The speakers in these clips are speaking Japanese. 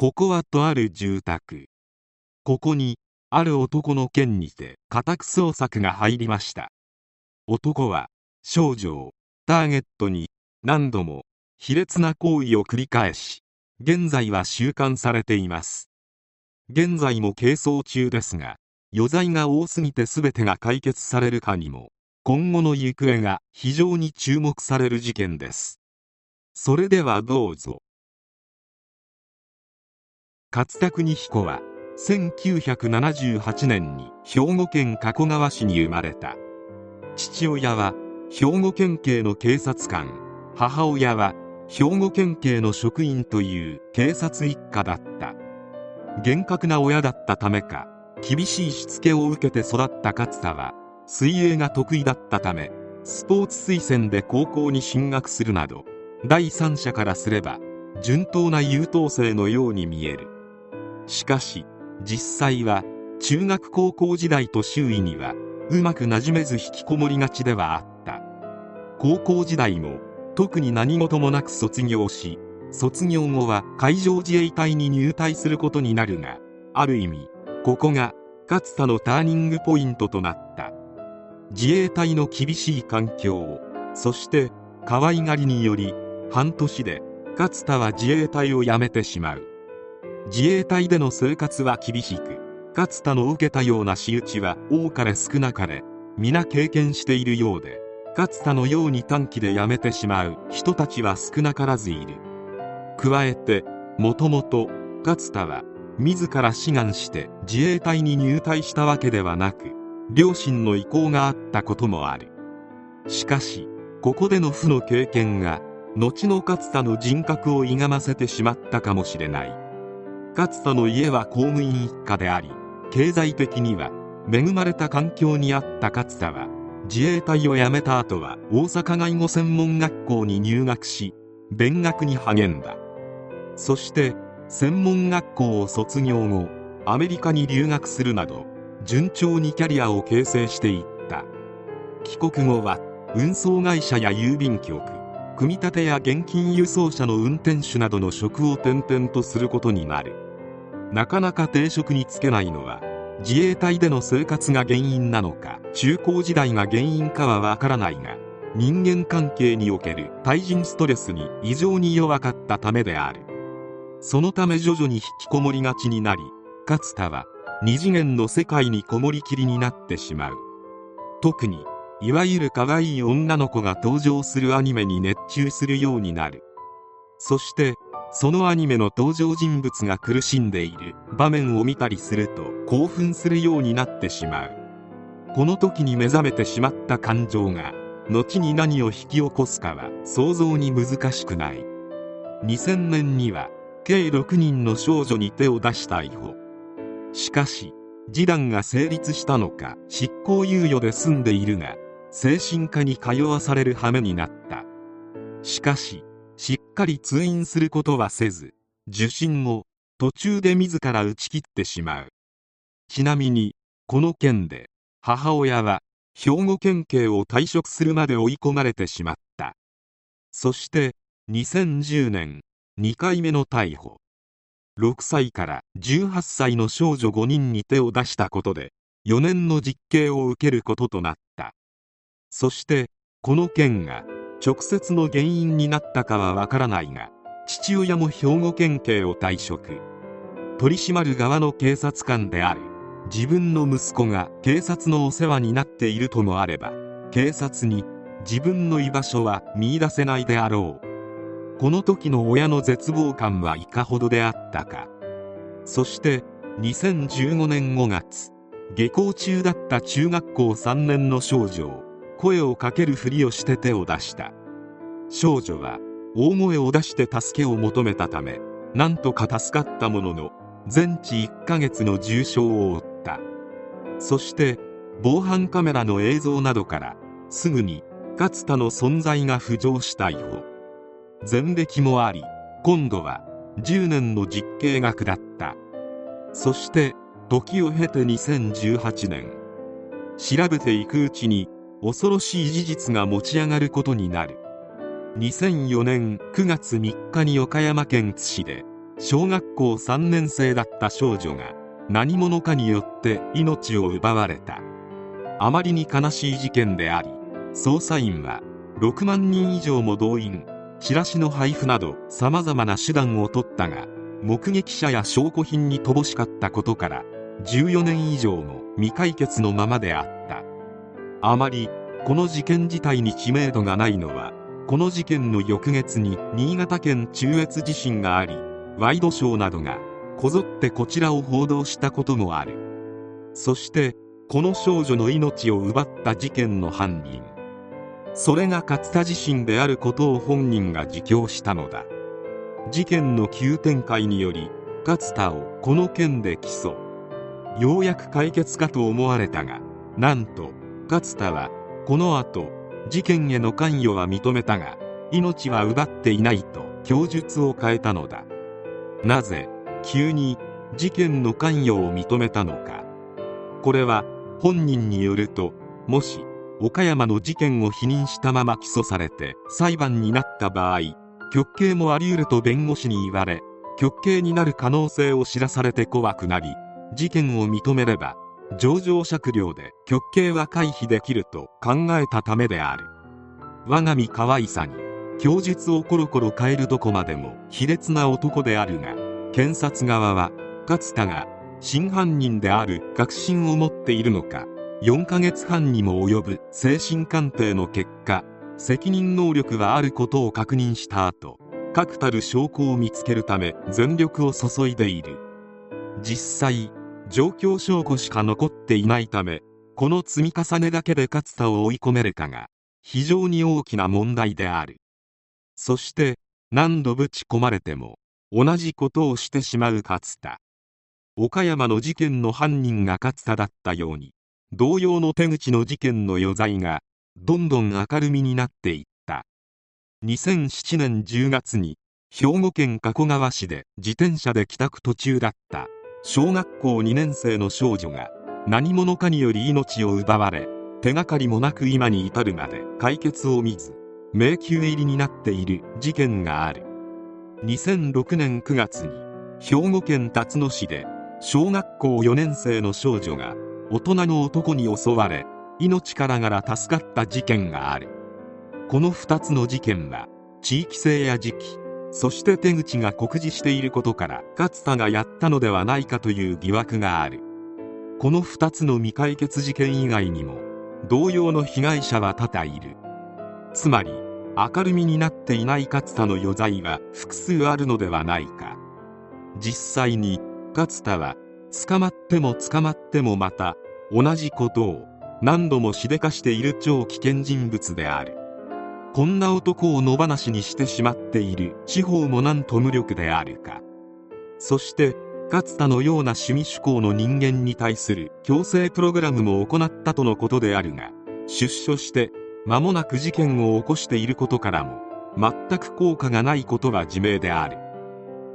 ここはとある住宅。ここにある男の件にて家宅捜索が入りました。男は少女をターゲットに何度も卑劣な行為を繰り返し現在は収監されています。現在も係争中ですが余罪が多すぎて全てが解決されるかにも今後の行方が非常に注目される事件です。それではどうぞ。勝田邦彦は1978年に兵庫県加古川市に生まれた。父親は兵庫県警の警察官。母親は兵庫県警の職員という警察一家だった。厳格な親だったためか厳しいしつけを受けて育った勝田は水泳が得意だったためスポーツ推薦で高校に進学するなど第三者からすれば順当な優等生のように見える。しかし実際は中学高校時代と周囲にはうまくなじめず引きこもりがちではあった。高校時代も特に何事もなく卒業し卒業後は海上自衛隊に入隊することになるがある意味ここが勝田のターニングポイントとなった。自衛隊の厳しい環境そして可愛がりにより半年で勝田は自衛隊を辞めてしまう。自衛隊での生活は厳しく勝田の受けたような仕打ちは多かれ少なかれ皆経験しているようで勝田のように短期で辞めてしまう人たちは少なからずいる。加えてもともと勝田は自ら志願して自衛隊に入隊したわけではなく両親の意向があったこともある。しかしここでの負の経験が後の勝田の人格を歪ませてしまったかもしれない。勝田の家は公務員一家であり経済的には恵まれた環境にあった勝田は自衛隊を辞めた後は大阪外語専門学校に入学し勉学に励んだ。そして専門学校を卒業後アメリカに留学するなど順調にキャリアを形成していった。帰国後は運送会社や郵便局組み立てや現金輸送車の運転手などの職を転々とすることになる。なかなか定職に就けないのは自衛隊での生活が原因なのか中高時代が原因かはわからないが人間関係における対人ストレスに異常に弱かったためである。そのため徐々に引きこもりがちになり勝田は二次元の世界にこもりきりになってしまう。特にいわゆる可愛い女の子が登場するアニメに熱中するようになる。そしてそのアニメの登場人物が苦しんでいる。場面を見たりすると興奮するようになってしまう。この時に目覚めてしまった感情が後に何を引き起こすかは想像に難しくない。2000年には計6人の少女に手を出した逮捕しかし示談が成立したのか執行猶予で済んでいるが精神科に通わされる羽目になった。しかししっかり通院することはせず受診後途中で自ら打ち切ってしまう。ちなみにこの件で母親は兵庫県警を退職するまで追い込まれてしまった。そして2010年2回目の逮捕。6歳から18歳の少女5人に手を出したことで4年の実刑を受けることとなった。そしてこの件が直接の原因になったかはわからないが父親も兵庫県警を退職。取り締まる側の警察官である。自分の息子が警察のお世話になっているともあれば警察に自分の居場所は見いだせないであろう。この時の親の絶望感はいかほどであったか。そして2015年5月下校中だった中学校3年の少女を声をかけるふりをして手を出した。少女は大声を出して助けを求めたためなんとか助かったものの全治1ヶ月の重傷を負った。そして防犯カメラの映像などからすぐに勝田の存在が浮上した逮捕前歴もあり今度は10年の実刑が下った。そして時を経て2018年調べていくうちに恐ろしい事実が持ち上がることになる。2004年9月3日に岡山県津市で小学校3年生だった少女が何者かによって命を奪われた。あまりに悲しい事件であり捜査員は6万人以上も動員チラシの配布などさまざまな手段を取ったが目撃者や証拠品に乏しかったことから14年以上も未解決のままであった。あまりこの事件自体に知名度がないのはこの事件の翌月に新潟県中越地震がありワイドショーなどがこぞってこちらを報道したこともある。そしてこの少女の命を奪った事件の犯人それが勝田自身であることを本人が自供したのだ。事件の急展開により勝田をこの件で起訴。ようやく解決かと思われたがなんと勝田はこの後事件への関与は認めたが命は奪っていないと供述を変えたのだ。なぜ急に事件の関与を認めたのか。これは本人によるともし岡山の事件を否認したまま起訴されて裁判になった場合極刑もあり得ると弁護士に言われ極刑になる可能性を知らされて怖くなり事件を認めれば情状酌量で極刑は回避できると考えたためである。我が身可愛さに供述をコロコロ変えるどこまでも卑劣な男であるが検察側は勝田が真犯人である確信を持っているのか4ヶ月半にも及ぶ精神鑑定の結果責任能力はあることを確認した後確たる証拠を見つけるため全力を注いでいる。実際状況証拠しか残っていないためこの積み重ねだけで勝田を追い込めるかが非常に大きな問題である。そして何度ぶち込まれても同じことをしてしまう勝田岡山の事件の犯人が勝田だったように同様の手口の事件の余罪がどんどん明るみになっていった。2007年10月に兵庫県加古川市で自転車で帰宅途中だった。小学校2年生の少女が何者かにより命を奪われ手がかりもなく今に至るまで解決を見ず迷宮入りになっている事件がある。2006年9月に兵庫県辰野市で小学校4年生の少女が大人の男に襲われ命からがら助かった事件がある。この2つの事件は地域性や時期そして手口が酷似していることから勝田がやったのではないかという疑惑がある。この2つの未解決事件以外にも同様の被害者は多々いる。つまり明るみになっていない勝田の余罪は複数あるのではないか。実際に勝田は捕まっても捕まってもまた同じことを何度もしでかしている超危険人物である。こんな男を野放しにしてしまっている司法もなんと無力であるか。そして勝田のような趣味趣向の人間に対する強制プログラムも行ったとのことであるが出所して間もなく事件を起こしていることからも全く効果がないことは自明である。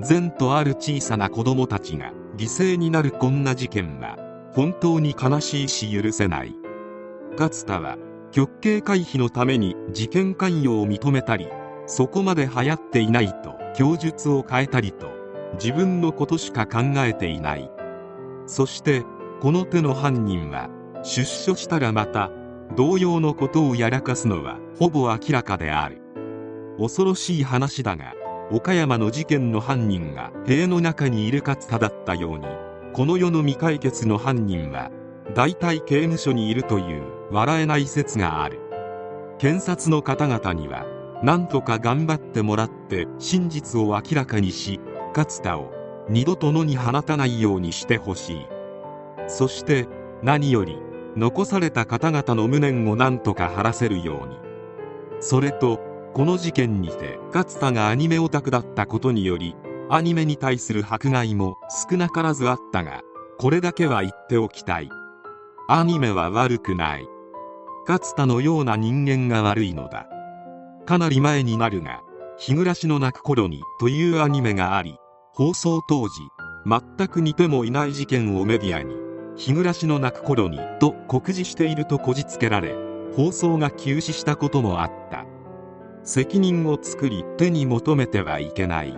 善とある小さな子供たちが犠牲になるこんな事件は本当に悲しいし許せない。勝田は極刑回避のために事件関与を認めたりそこまで流行っていないと供述を変えたりと自分のことしか考えていない。そしてこの手の犯人は出所したらまた同様のことをやらかすのはほぼ明らかである。恐ろしい話だが岡山の事件の犯人が塀の中にいる勝田だったようにこの世の未解決の犯人は大体刑務所にいるという。笑えない説がある。検察の方々には何とか頑張ってもらって真実を明らかにし勝田を二度と野に放たないようにしてほしい。そして何より残された方々の無念を何とか晴らせるように。それとこの事件にて勝田がアニメオタクだったことによりアニメに対する迫害も少なからずあったがこれだけは言っておきたい。アニメは悪くない。勝田のような人間が悪いのだ。かなり前になるが「日暮らしの泣く頃に」というアニメがあり放送当時全く似てもいない事件をメディアに「日暮らしの泣く頃に」と告示しているとこじつけられ放送が休止したこともあった。責任を作り手に求めてはいけない。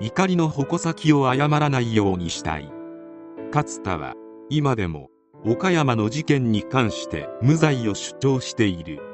怒りの矛先を誤らないようにしたい。勝田は今でも岡山の事件に関して無罪を主張している。